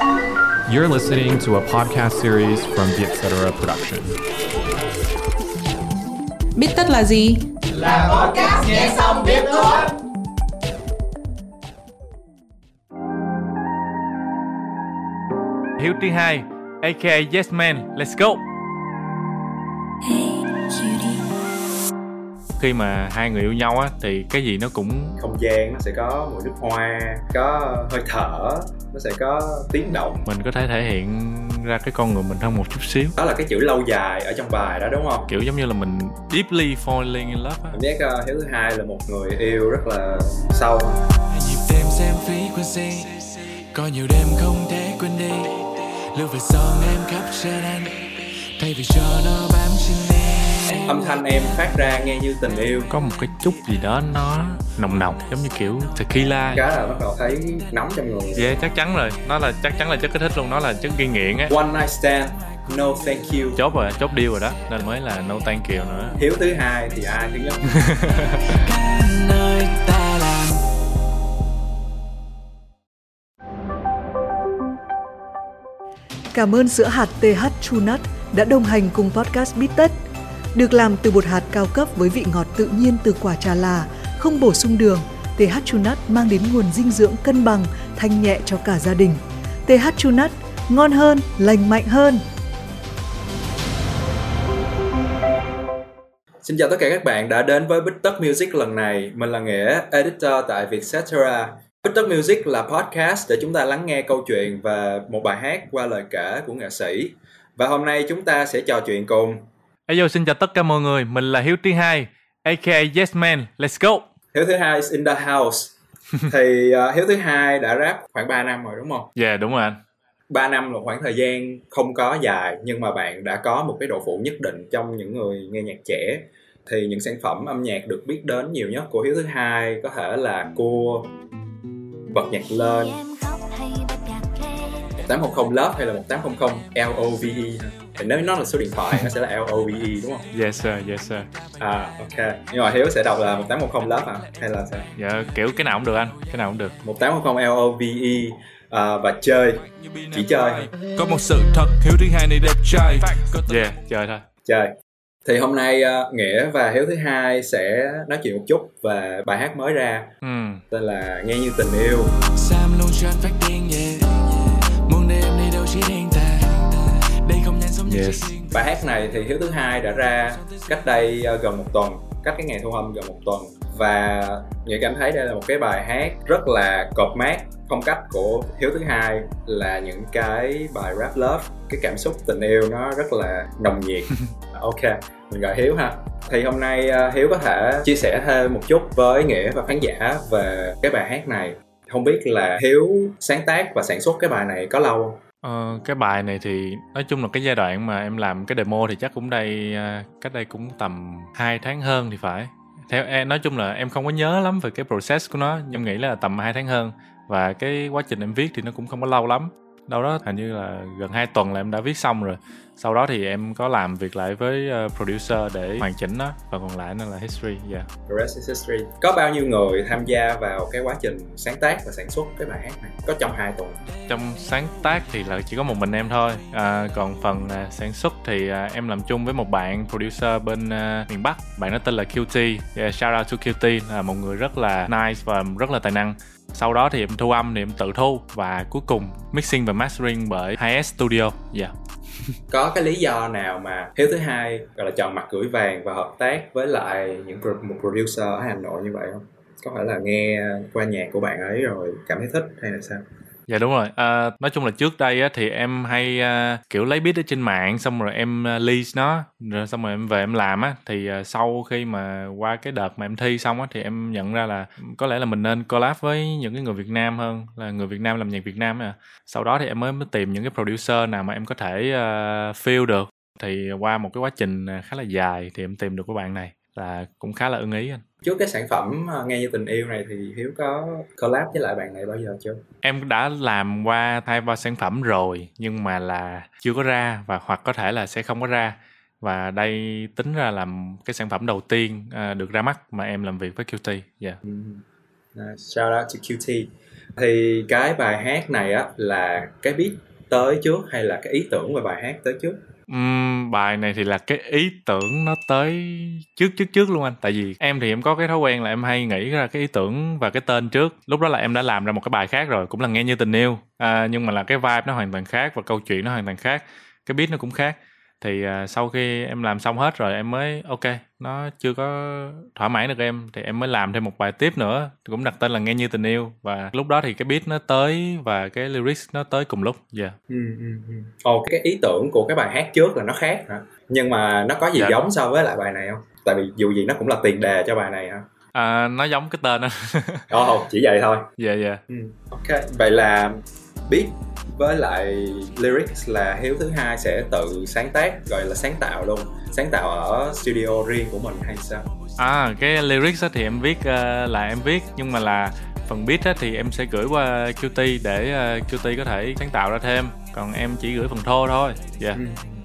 You're listening to a podcast series from the Etc. Production. Biết tất là gì? Là podcast nghe xong biết thôi. Hiếu thứ hai, aka Yes Man, let's go. Khi mà hai người yêu nhau á thì cái gì nó cũng không gian nó sẽ có mùi nước hoa có hơi thở nó sẽ có tiếng động. mình có thể thể hiện ra cái con người mình hơn một chút xíu. Đó là cái chữ lâu dài ở trong bài đó đúng không? Kiểu giống như là mình deeply falling in love á. Cảm giác uh, hiếu thứ hai là một người yêu rất là sâu. Nhịp đêm xem frequency. Có nhiều đêm không thể quên đi. Lưu về son em khắp trên anh thay vì cho nó bám trên đi âm thanh em phát ra nghe như tình yêu. Có một cái chút gì đó nó nồng nồng giống như kiểu tequila. Cái là bắt đầu thấy nóng trong người. Yeah chắc chắn rồi. Nó là chắc chắn là chất kích thích luôn. Nó là chất gây nghiện á. One night stand no thank you. Chốt rồi chốt deal rồi đó. Nên mới là no thank you nữa. Hiếu thứ hai thì ai thứ nhất? Cảm ơn sữa hạt TH Nut đã đồng hành cùng podcast Bít Tất. Được làm từ bột hạt cao cấp với vị ngọt tự nhiên từ quả trà là, không bổ sung đường, TH Chunat Nut mang đến nguồn dinh dưỡng cân bằng, thanh nhẹ cho cả gia đình. TH Chunat Nut, ngon hơn, lành mạnh hơn. Xin chào tất cả các bạn đã đến với Bích Tất Music lần này. Mình là Nghĩa, editor tại Vietcetera. Bích Tất Music là podcast để chúng ta lắng nghe câu chuyện và một bài hát qua lời kể của nghệ sĩ. Và hôm nay chúng ta sẽ trò chuyện cùng Hello, xin chào tất cả mọi người, mình là Hiếu thứ hai, aka Yes Man, let's go. Hiếu thứ hai is in the house. Thì uh, Hiếu thứ hai đã rap khoảng 3 năm rồi đúng không? Dạ yeah, đúng rồi anh. 3 năm là khoảng thời gian không có dài nhưng mà bạn đã có một cái độ phủ nhất định trong những người nghe nhạc trẻ thì những sản phẩm âm nhạc được biết đến nhiều nhất của Hiếu thứ hai có thể là cua bật nhạc lên 1800 Love hay là 1800 LOVE thì nếu nó là số điện thoại nó sẽ là LOVE đúng không? Yes sir, yes sir. À ok. Nhưng mà Hiếu sẽ đọc là 1810 Love à hay là sao? Dạ kiểu cái nào cũng được anh, cái nào cũng được. 1810 LOVE à, và chơi chỉ chơi có một sự thật hiếu thứ hai này đẹp trai yeah chơi thôi chơi thì hôm nay uh, nghĩa và hiếu thứ hai sẽ nói chuyện một chút về bài hát mới ra ừ. tên là nghe như tình yêu Sam luôn cho anh phát điên yeah. muốn để em đi đâu chỉ riêng yes. bài hát này thì hiếu thứ hai đã ra cách đây uh, gần một tuần cách cái ngày thu âm gần một tuần. Và nghĩa cảm thấy đây là một cái bài hát rất là cột mát. Phong cách của hiếu thứ hai là những cái bài rap love. Cái cảm xúc tình yêu nó rất là nồng nhiệt. Ok mình gọi hiếu ha. Thì hôm nay uh, hiếu có thể chia sẻ thêm một chút với nghĩa và khán giả về cái bài hát này. Không biết là hiếu sáng tác và sản xuất cái bài này có lâu không Ờ, cái bài này thì nói chung là cái giai đoạn mà em làm cái demo thì chắc cũng đây à, cách đây cũng tầm 2 tháng hơn thì phải. Theo em nói chung là em không có nhớ lắm về cái process của nó nhưng nghĩ là tầm 2 tháng hơn. Và cái quá trình em viết thì nó cũng không có lâu lắm đâu đó hình như là gần 2 tuần là em đã viết xong rồi. Sau đó thì em có làm việc lại với uh, producer để hoàn chỉnh nó. Và còn lại nó là history yeah. The rest is history. Có bao nhiêu người tham gia vào cái quá trình sáng tác và sản xuất cái bài hát này? Có trong hai tuần? Trong sáng tác thì là chỉ có một mình em thôi. À, còn phần uh, sản xuất thì uh, em làm chung với một bạn producer bên uh, miền bắc. Bạn đó tên là QT yeah, shout out to QT là một người rất là nice và rất là tài năng sau đó thì em thu âm thì em tự thu và cuối cùng mixing và mastering bởi 2S Studio. Dạ. Yeah. có cái lý do nào mà hiếu thứ hai gọi là chọn mặt gửi vàng và hợp tác với lại những một producer ở hà nội như vậy không? Có phải là nghe qua nhạc của bạn ấy rồi cảm thấy thích hay là sao? Dạ đúng rồi. À, nói chung là trước đây á, thì em hay à, kiểu lấy beat ở trên mạng xong rồi em à, lease nó rồi xong rồi em về em làm á. Thì à, sau khi mà qua cái đợt mà em thi xong á thì em nhận ra là có lẽ là mình nên collab với những cái người Việt Nam hơn là người Việt Nam làm nhạc Việt Nam à sau đó thì em mới, mới tìm những cái producer nào mà em có thể à, feel được. Thì qua một cái quá trình à, khá là dài thì em tìm được cái bạn này là cũng khá là ưng ý anh trước cái sản phẩm nghe như tình yêu này thì hiếu có collab với lại bạn này bao giờ chưa em đã làm qua thay ba sản phẩm rồi nhưng mà là chưa có ra và hoặc có thể là sẽ không có ra và đây tính ra làm cái sản phẩm đầu tiên uh, được ra mắt mà em làm việc với QT. Yeah. Uh, shout out to QT. thì cái bài hát này á là cái beat tới trước hay là cái ý tưởng về bài hát tới trước Ừm, bài này thì là cái ý tưởng nó tới trước trước trước luôn anh. Tại vì em thì em có cái thói quen là em hay nghĩ ra cái ý tưởng và cái tên trước. Lúc đó là em đã làm ra một cái bài khác rồi cũng là nghe như tình yêu. À, nhưng mà là cái vibe nó hoàn toàn khác và câu chuyện nó hoàn toàn khác cái beat nó cũng khác thì à, sau khi em làm xong hết rồi em mới ok nó chưa có thỏa mãn được em. Thì em mới làm thêm một bài tiếp nữa cũng đặt tên là nghe như tình yêu. Và lúc đó thì cái beat nó tới và cái lyrics nó tới cùng lúc dạ. Yeah. ừ, ừ, ừ. ồ cái ý tưởng của cái bài hát trước là nó khác hả? Nhưng mà nó có gì Dạ. giống so với lại bài này không? Tại vì dù gì nó cũng là tiền đề cho bài này hả? À, nó giống cái tên đó ồ chỉ vậy thôi. Dạ dạ. Ừ, ok. Vậy là beat với lại lyrics là hiếu thứ hai sẽ tự sáng tác gọi là sáng tạo luôn. Sáng tạo ở studio riêng của mình hay sao? À cái lyrics thì em viết ờ, là em viết nhưng mà là phần beat á thì em sẽ gửi qua QT để ờ, QT có thể sáng tạo ra thêm. Còn em chỉ gửi phần thô thôi. Dạ Ừ,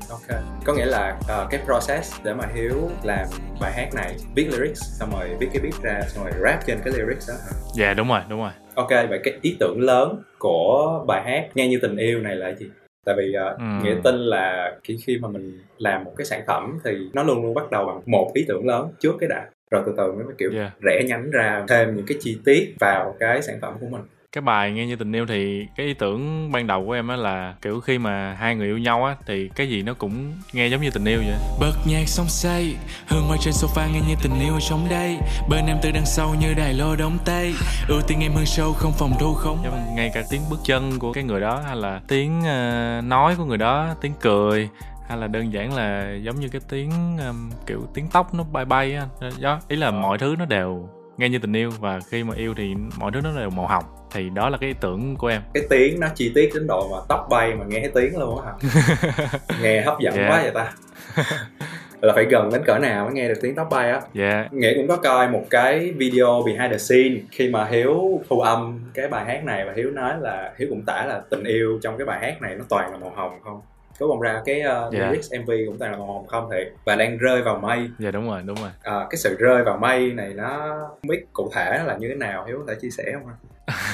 ok. Có nghĩa là ờ, cái process để mà hiếu làm bài hát này viết lyrics xong rồi viết cái beat ra xong rồi rap trên cái lyrics đó hả? Dạ đúng rồi đúng rồi ok vậy cái ý tưởng lớn của bài hát nghe như tình yêu này là gì tại vì uh, Ừm. nghĩa tin là khi khi mà mình làm một cái sản phẩm thì nó luôn luôn bắt đầu bằng một ý tưởng lớn trước cái đã rồi từ từ mới kiểu Dạ. rẽ nhánh ra thêm những cái chi tiết vào cái sản phẩm của mình cái bài nghe như tình yêu thì cái ý tưởng ban đầu của em á là kiểu khi mà hai người yêu nhau á thì cái gì nó cũng nghe giống như tình yêu vậy. Bật nhạc xong say Hương ngồi trên sofa nghe như tình yêu ở trong đây. Bên em từ đằng sau như đài lô đóng tay. Ưu tiên em hơn show không phòng thu không. Giống ngay cả tiếng bước chân của cái người đó hay là tiếng ờ, nói của người đó tiếng cười hay là đơn giản là giống như cái tiếng ừm, kiểu tiếng tóc nó bay bay á. Đó ý là mọi thứ nó đều nghe như tình yêu và khi mà yêu thì mọi thứ nó đều màu hồng. Thì đó là cái ý tưởng của em. Cái tiếng nó chi tiết đến độ mà tóc bay mà nghe thấy tiếng luôn á hả? Nghe hấp dẫn Dạ. quá vậy ta. Là phải gần đến cỡ nào mới nghe được tiếng tóc bay á? Dạ. Nghĩa cũng có coi một cái video behind the scene khi mà hiếu thu âm cái bài hát này và hiếu nói là hiếu cũng tả là tình yêu trong cái bài hát này nó toàn là màu hồng không có vòng ra cái uh, Dạ. lyrics mv cũng toàn là màu hồng không thiệt. Và đang rơi vào mây. Dạ đúng rồi đúng rồi. À, cái sự rơi vào mây này nó không biết cụ thể nó là như thế nào hiếu có thể chia sẻ không anh?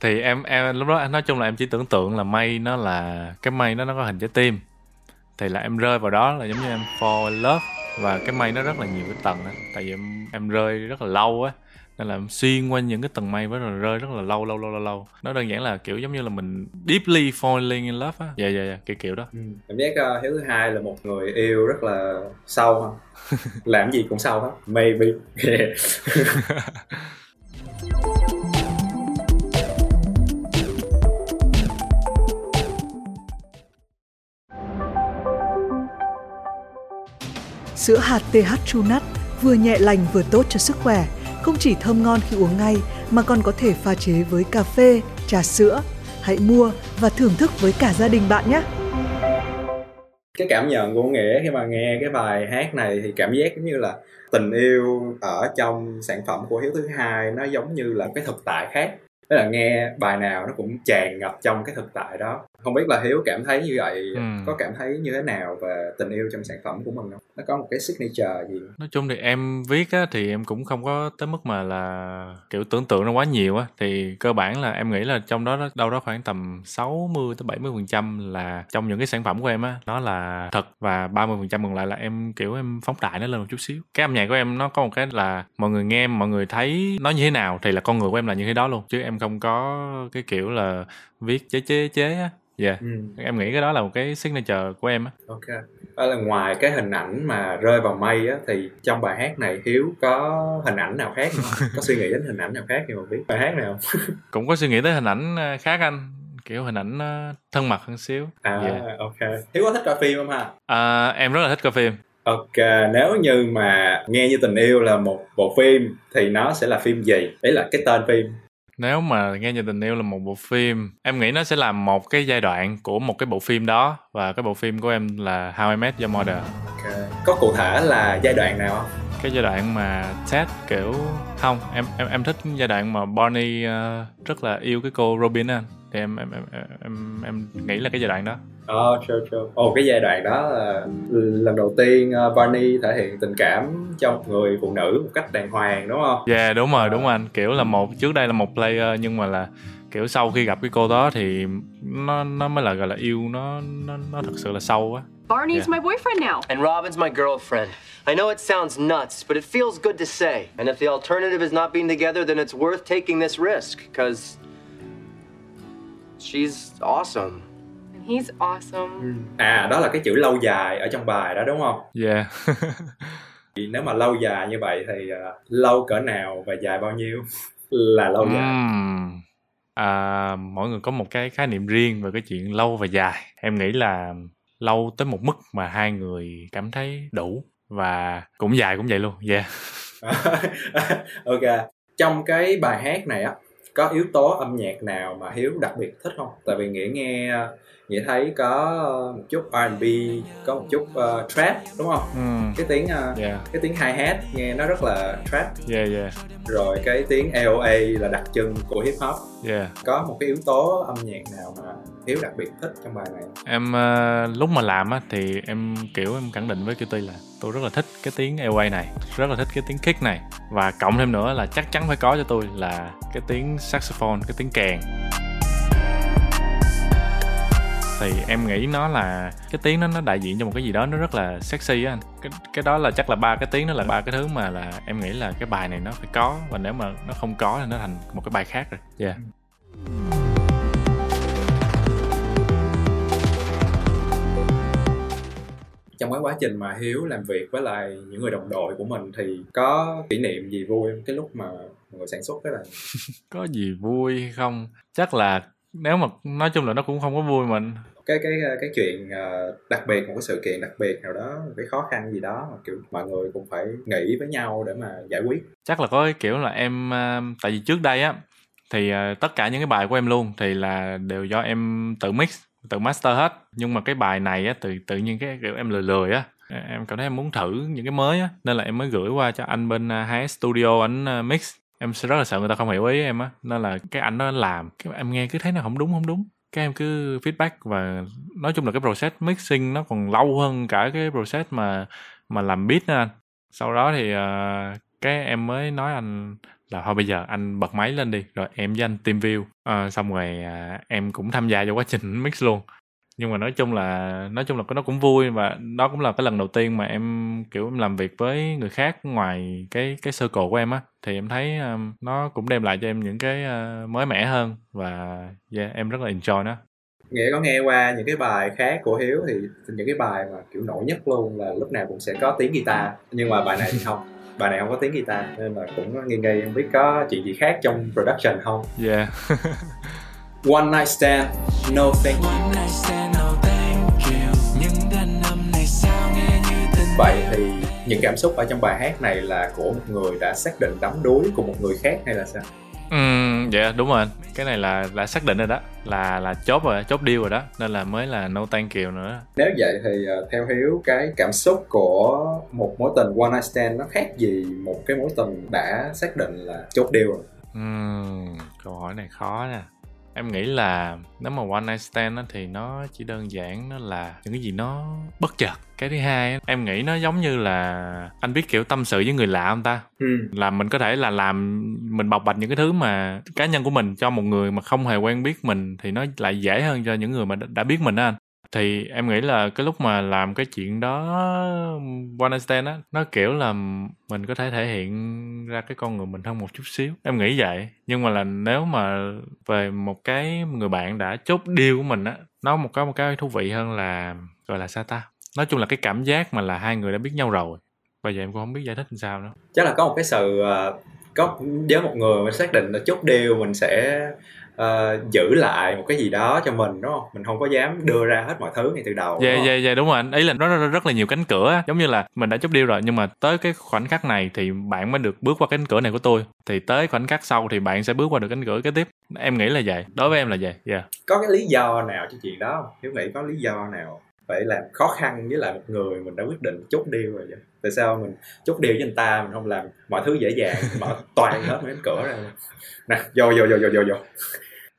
Thì em em lúc đó nói chung là em chỉ tưởng tượng là mây nó là cái mây nó nó có hình trái tim. Thì là em rơi vào đó là giống như em fall in love. Và cái mây nó rất là nhiều cái tầng á. Tại vì em em rơi rất là lâu á nên là xuyên qua những cái tầng mây với rồi rơi rất là lâu lâu lâu lâu lâu. Nó đơn giản là kiểu giống như là mình deeply falling in love á. Dạ dạ dạ kiểu kiểu đó. Ừ. cảm giác uh, hiếu thứ hai là một người yêu rất là sâu ha. Làm gì cũng sâu hết. Maybe. Sữa hạt TH True Nut vừa nhẹ lành vừa tốt cho sức khỏe, không chỉ thơm ngon khi uống ngay mà còn có thể pha chế với cà phê, trà sữa. Hãy mua và thưởng thức với cả gia đình bạn nhé! cái cảm nhận của nghĩa khi mà nghe cái bài hát này thì cảm giác giống như là tình yêu ở trong sản phẩm của hiếu thứ hai nó giống như là cái thực tại khác tức là nghe bài nào nó cũng tràn ngập trong cái thực tại đó không biết là hiếu cảm thấy như vậy Ừ. có cảm thấy như thế nào về tình yêu trong sản phẩm của mình không? Nó có một cái signature gì? Nói chung thì em viết á thì em cũng không có tới mức mà là kiểu tưởng tượng nó quá nhiều á. Thì cơ bản là em nghĩ là trong đó đâu đó khoảng tầm 60 tới 70 phần trăm là trong những cái sản phẩm của em á nó là thật. Và 30 phần trăm còn lại là em kiểu em phóng đại nó lên một chút xíu. Cái âm nhạc của em nó có một cái là mọi người nghe mọi người thấy nó như thế nào thì là con người của em là như thế đó luôn. Chứ em không có cái kiểu là viết chế chế chế á. Dạ ừ. em nghĩ cái đó là một cái signature của em á. Ok. Đó là ngoài cái hình ảnh mà rơi vào mây á thì trong bài hát này hiếu có hình ảnh nào khác không? có suy nghĩ đến hình ảnh nào khác khi mà viết bài hát không cũng có suy nghĩ tới hình ảnh ờ, khác anh. Kiểu hình ảnh ờ, thân mật hơn xíu. À Dạ. ok. Hiếu có thích coi phim không ha À, em rất là thích coi phim. Ok, nếu như mà nghe như tình yêu là một bộ phim thì nó sẽ là phim gì? Đấy là cái tên phim. Nếu mà nghe như tình yêu là một bộ phim em nghĩ nó sẽ là một cái giai đoạn của một cái bộ phim đó và cái bộ phim của em là How I Met Your Mother Ok. Có cụ thể là giai đoạn nào không? cái giai đoạn mà Ted kiểu không em em em thích giai đoạn mà Barney ờ, rất là yêu cái cô Robin á anh thì em em em em, em nghĩ là cái giai đoạn đó Ờ, sure, sure. Ồ, cái giai đoạn đó là lần đầu tiên uh, Barney thể hiện tình cảm cho một người phụ nữ một cách đàng hoàng đúng không? yeah đúng rồi đúng rồi anh kiểu là một trước đây là một player nhưng mà là kiểu sau khi gặp cái cô đó thì nó nó mới là gọi là yêu nó nó nó thật sự là sâu á Barney's Yeah. my boyfriend now. And Robin's my girlfriend. I know it sounds nuts, but it feels good to say. And if the alternative is not being together, then it's worth taking this risk, because she's awesome. He's awesome. À, đó là cái chữ lâu dài ở trong bài đó đúng không? yeah Thì nếu mà lâu dài như vậy thì uh, lâu cỡ nào và dài bao nhiêu là lâu dài? Ừm. à, mỗi người có một cái khái niệm riêng về cái chuyện lâu và dài em nghĩ là lâu tới một mức mà hai người cảm thấy đủ và cũng dài cũng vậy luôn yeah ok. Trong cái bài hát này á có yếu tố âm nhạc nào mà Hiếu đặc biệt thích không? Tại vì nghĩa nghe nghĩa thấy có một chút R&B, có một chút uh, trap đúng không? Ừm, Cái tiếng uh, yeah. cái tiếng hi hat nghe nó rất là trap. Yeah yeah. Rồi cái tiếng AOA là đặc trưng của hip hop yeah. Có một cái yếu tố âm nhạc nào mà Hiếu đặc biệt thích trong bài này? Em ờ, lúc mà làm á thì em kiểu em khẳng định với QT là tôi rất là thích cái tiếng airway này rất là thích cái tiếng kick này. Và cộng thêm nữa là chắc chắn phải có cho tôi là cái tiếng saxophone cái tiếng kèn thì em nghĩ nó là cái tiếng nó nó đại diện cho một cái gì đó nó rất là sexy á anh. Cái cái đó là chắc là ba cái tiếng đó là ba cái thứ mà là em nghĩ là cái bài này nó phải có và nếu mà nó không có thì nó thành một cái bài khác rồi. Yeah trong cái quá trình mà Hiếu làm việc với lại những người đồng đội của mình thì có kỷ niệm gì vui không? cái lúc mà mọi người sản xuất cái này? Có gì vui hay không? Chắc là nếu mà nói chung là nó cũng không có vui mà cái cái cái chuyện ờ, đặc biệt một cái sự kiện đặc biệt nào đó một cái khó khăn gì đó mà kiểu mọi người cũng phải nghĩ với nhau để mà giải quyết. Chắc là có cái kiểu là em ờ, tại vì trước đây á thì ờ, tất cả những cái bài của em luôn thì là đều do em tự mix tự master hết. Nhưng mà cái bài này á tự tự nhiên cái kiểu em lười lười á em cảm thấy em muốn thử những cái mới á nên là em mới gửi qua cho anh bên 2S Studio anh mix em sẽ rất là sợ người ta không hiểu ý em á nên là cái anh nó làm. Cái em nghe cứ thấy nó không đúng không đúng. Cái em cứ feedback và nói chung là cái process mixing nó còn lâu hơn cả cái process mà mà làm beat nữa anh. Sau đó thì uh, cái em mới nói anh là thôi bây giờ anh bật máy lên đi rồi em với anh team view. Uh, xong rồi uh, em cũng tham gia vào quá trình mix luôn nhưng mà nói chung là nói chung là nó cũng vui và đó cũng là cái lần đầu tiên mà em kiểu em làm việc với người khác ngoài cái cái circle của em á. Thì em thấy um, nó cũng đem lại cho em những cái uh, mới mẻ hơn và yeah, em rất là enjoy nó. Nghĩa có nghe qua những cái bài khác của Hiếu thì những cái bài mà kiểu nổi nhất luôn là lúc nào cũng sẽ có tiếng guitar. Nhưng mà bài này thì không bài này không có tiếng guitar nên là cũng nghi nghi không biết có chuyện gì khác trong production không. Yeah One Night Stand No Thank You. Vậy thì những cảm xúc ở trong bài hát này là của một người đã xác định đắm đuối của một người khác hay là sao? Ừm, dạ đúng rồi anh. Cái này là đã xác định rồi đó. Là là chốt rồi chốt deal rồi đó. Nên là mới là no thank you nữa. Nếu vậy thì ờ, theo Hiếu cái cảm xúc của một mối tình One Night Stand nó khác gì một cái mối tình đã xác định là chốt deal? Rồi? Ừm, câu hỏi này khó nè em nghĩ là nếu mà one night stand á, thì nó chỉ đơn giản nó là những cái gì nó bất chợt. Cái thứ hai á, em nghĩ nó giống như là anh biết kiểu tâm sự với người lạ không ta? Ừ. là mình có thể là làm mình bộc bạch những cái thứ mà cá nhân của mình cho một người mà không hề quen biết mình thì nó lại dễ hơn cho những người mà đã, đã biết mình á anh thì em nghĩ là cái lúc mà làm cái chuyện đó, one night stand á, nó kiểu là mình có thể thể hiện ra cái con người mình hơn một chút xíu. Em nghĩ vậy. Nhưng mà là nếu mà về một cái người bạn đã chốt deal của mình á, nó một cái một cái thú vị hơn là, gọi là sao ta? Nói chung là cái cảm giác mà là hai người đã biết nhau rồi. Bây giờ em cũng không biết giải thích làm sao nữa. Chắc là có một cái sự ờ, có với một người mình xác định là chốt deal, mình sẽ ờ, giữ lại một cái gì đó cho mình đúng không? Mình không có dám đưa ra hết mọi thứ ngay từ đầu. dạ dạ dạ đúng rồi anh ý là nó rất, là nhiều cánh cửa giống như là mình đã chốt deal rồi nhưng mà tới cái khoảnh khắc này thì bạn mới được bước qua cánh cửa này của tôi thì tới khoảnh khắc sau thì bạn sẽ bước qua được cánh cửa kế tiếp em nghĩ là vậy đối với em là vậy dạ Có cái lý do nào cho chuyện đó không? Hiếu nghĩ có lý do nào phải làm khó khăn với lại một người mình đã quyết định chốt deal rồi vậy? Tại sao mình chốt deal với anh ta mình không làm mọi thứ dễ dàng mở toàn hết mấy cánh cửa ra nè vô vô vô vô vô vô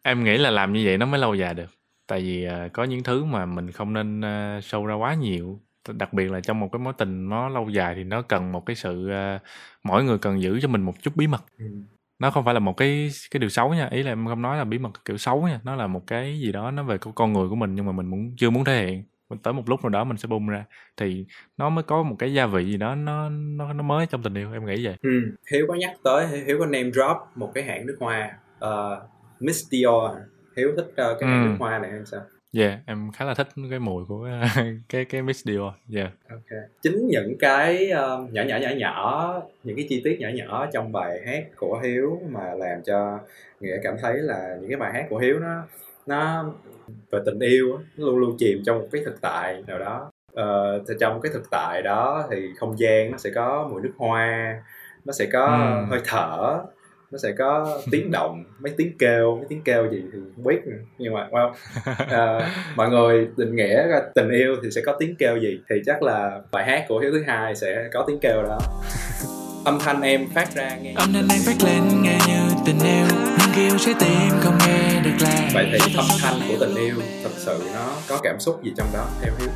em nghĩ là làm như vậy nó mới lâu dài được. Tại vì uh, có những thứ mà mình không nên uh, show ra quá nhiều. Đặc biệt là trong một cái mối tình nó lâu dài thì nó cần một cái sự uh, mỗi người cần giữ cho mình một chút bí mật. Ừ. nó không phải là một cái cái điều xấu nha. Ý là em không nói là bí mật kiểu xấu nha. Nó là một cái gì đó nó về con người của mình nhưng mà mình muốn chưa muốn thể hiện. Tới một lúc nào đó mình sẽ bung ra. Thì nó mới có một cái gia vị gì đó nó nó nó mới trong tình yêu em nghĩ vậy. Ừ. hiếu có nhắc tới hiếu có name drop một cái hãng nước hoa. Uh, Miss Dior hiếu thích uh, cái ừ. nước hoa này hay sao Yeah, em khá là thích cái mùi của cái cái Miss Dior. Yeah. Ok. Chính những cái uh, nhỏ nhỏ nhỏ nhỏ, những cái chi tiết nhỏ nhỏ trong bài hát của Hiếu mà làm cho nghĩa cảm thấy là những cái bài hát của Hiếu nó nó về tình yêu nó luôn luôn chìm trong một cái thực tại nào đó thì trong cái thực tại đó thì không gian nó sẽ có mùi nước hoa nó sẽ có ừ. hơi thở nó sẽ có tiếng động mấy tiếng kêu mấy tiếng kêu gì thì không biết nhưng mà well, uh, mọi người định nghĩa tình yêu thì sẽ có tiếng kêu gì? Thì chắc là bài hát của hiếu thứ hai sẽ có tiếng kêu đó. Âm thanh em phát ra nghe. Âm thanh em phát lên nghe như tình yêu. Nhưng kêu trái tim không nghe được là vậy thì âm thanh của tình yêu thật sự nó có cảm xúc gì trong đó theo hiếu?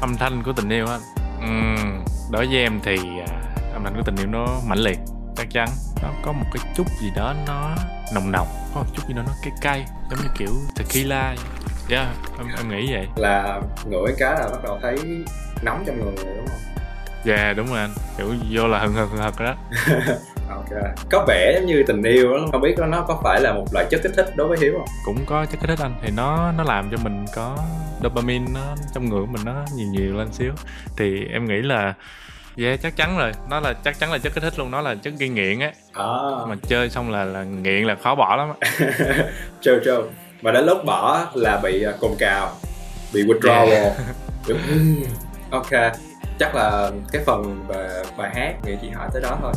Âm thanh của tình yêu á uhm, đối với em thì uh, âm thanh của tình yêu nó mãnh liệt chắc chắn nó có một cái chút gì đó nó nồng nồng có một chút gì đó nó cay cay giống như kiểu tequila yeah em, em nghĩ vậy. Là ngửi cái là bắt đầu thấy nóng trong người rồi đúng không? Dạ yeah, đúng rồi anh. Kiểu vô là hừng hực hừng hực đó. Ok. Có vẻ giống như tình yêu đó không biết nó có phải là một loại chất kích thích đối với hiếu không? Cũng có chất kích thích anh. Thì nó nó làm cho mình có dopamine nó trong người của mình nó nhiều nhiều lên xíu. Thì em nghĩ là Yeah, chắc chắn rồi. Nó là chắc chắn là chất kích thích luôn, nó là chất gây nghiện á. À. Mà chơi xong là là nghiện là khó bỏ lắm á. trêu. Và đến lúc bỏ là bị à, cồn cào, bị withdrawal. Yeah. Đúng. ok, chắc là cái phần về bài hát nghĩ chị hỏi tới đó thôi.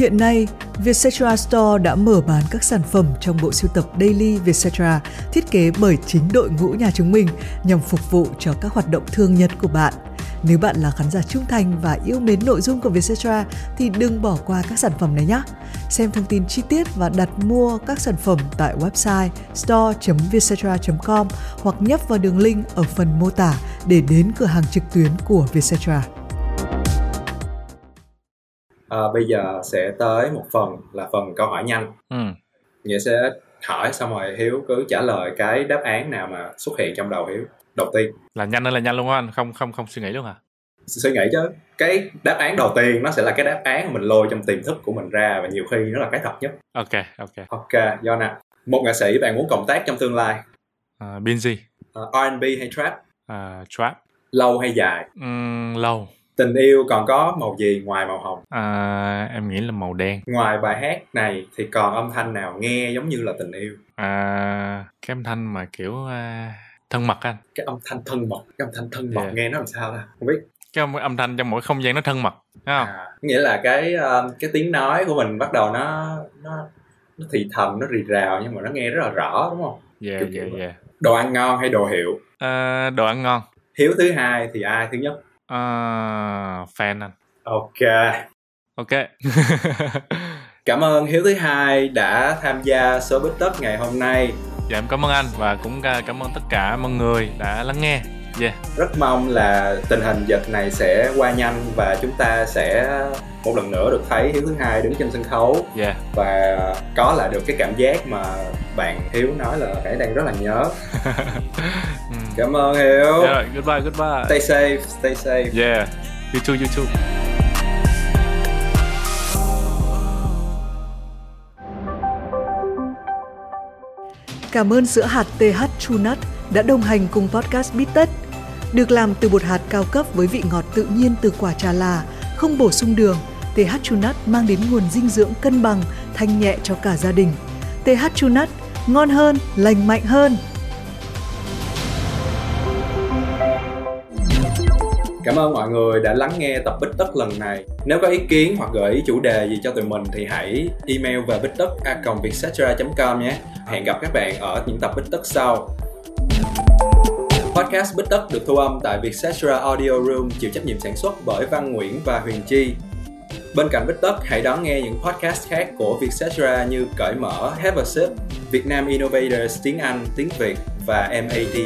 Hiện nay, Vietcetera Store đã mở bán các sản phẩm trong bộ sưu tập Daily Vietcetera thiết kế bởi chính đội ngũ nhà chúng mình nhằm phục vụ cho các hoạt động thương nhật của bạn. Nếu bạn là khán giả trung thành và yêu mến nội dung của Vietcetera thì đừng bỏ qua các sản phẩm này nhé. Xem thông tin chi tiết và đặt mua các sản phẩm tại website store.vietcetera.com hoặc nhấp vào đường link ở phần mô tả để đến cửa hàng trực tuyến của Vietcetera à, bây giờ sẽ tới một phần là phần câu hỏi nhanh. Ừ. nghĩa sẽ hỏi xong rồi hiếu cứ trả lời cái đáp án nào mà xuất hiện trong đầu hiếu. Đầu tiên. Là nhanh hay là nhanh luôn á anh không không không suy nghĩ luôn hả? Suy nghĩ chứ. Cái đáp án đầu tiên nó sẽ là cái đáp án mà mình lôi trong tiềm thức của mình ra và nhiều khi nó là cái thật nhất. Ok ok. Ok do nè một nghệ sĩ bạn muốn cộng tác trong tương lai. Uh, Binz. Uh, R&B hay trap? Uh, trap. Lâu hay dài? Um, lâu tình yêu còn có màu gì ngoài màu hồng? À, em nghĩ là màu đen. Ngoài bài hát này thì còn âm thanh nào nghe giống như là tình yêu? À, cái âm thanh mà kiểu uh, thân mật anh. Cái âm thanh thân mật cái âm thanh thân mật yeah. nghe nó làm sao ta? Không biết. Cái âm, âm thanh trong mỗi không gian nó thân mật không? À, nghĩa là cái uh, cái tiếng nói của mình bắt đầu nó nó nó thì thầm nó rì rào nhưng mà nó nghe rất là rõ đúng không? Yeah, kiểu yeah, yeah. đồ ăn ngon hay đồ hiệu? Uh, đồ ăn ngon. Hiếu thứ hai thì ai thứ nhất uh, fan anh. Ok. Ok. Cảm ơn hiếu thứ hai đã tham gia số bít tất ngày hôm nay. Dạ em cảm ơn anh và cũng cảm ân tất cả mọi người đã lắng nghe. Yeah. rất mong là tình hình dịch này sẽ qua nhanh và chúng ta sẽ một lần nữa được thấy hiếu thứ hai đứng trên sân khấu. Yeah. và có lại được cái cảm giác mà bạn hiếu nói là hãy đang rất là nhớ. Ừ. cảm ơn hiếu yeah, goodbye goodbye stay safe stay safe yeah you too you too Cảm ơn sữa hạt TH True Nut đã đồng hành cùng podcast Bít Tất. Được làm từ bột hạt cao cấp với vị ngọt tự nhiên từ quả trà là, không bổ sung đường, TH True Nut mang đến nguồn dinh dưỡng cân bằng, thanh nhẹ cho cả gia đình. TH True Nut ngon hơn, lành mạnh hơn. Cảm ơn mọi người đã lắng nghe tập Bích Tất lần này. Nếu có ý kiến hoặc gợi ý chủ đề gì cho tụi mình thì hãy email về bích tất com nhé. Hẹn gặp các bạn ở những tập Bích Tất sau. Podcast Bích Tất được thu âm tại Vietcetera Audio Room chịu trách nhiệm sản xuất bởi Văn Nguyễn và Huyền Chi. Bên cạnh Bích Tất, hãy đón nghe những podcast khác của Vietcetera như Cởi Mở, Have a Sip, Việt Nam Innovators tiếng Anh, tiếng Việt và MAD.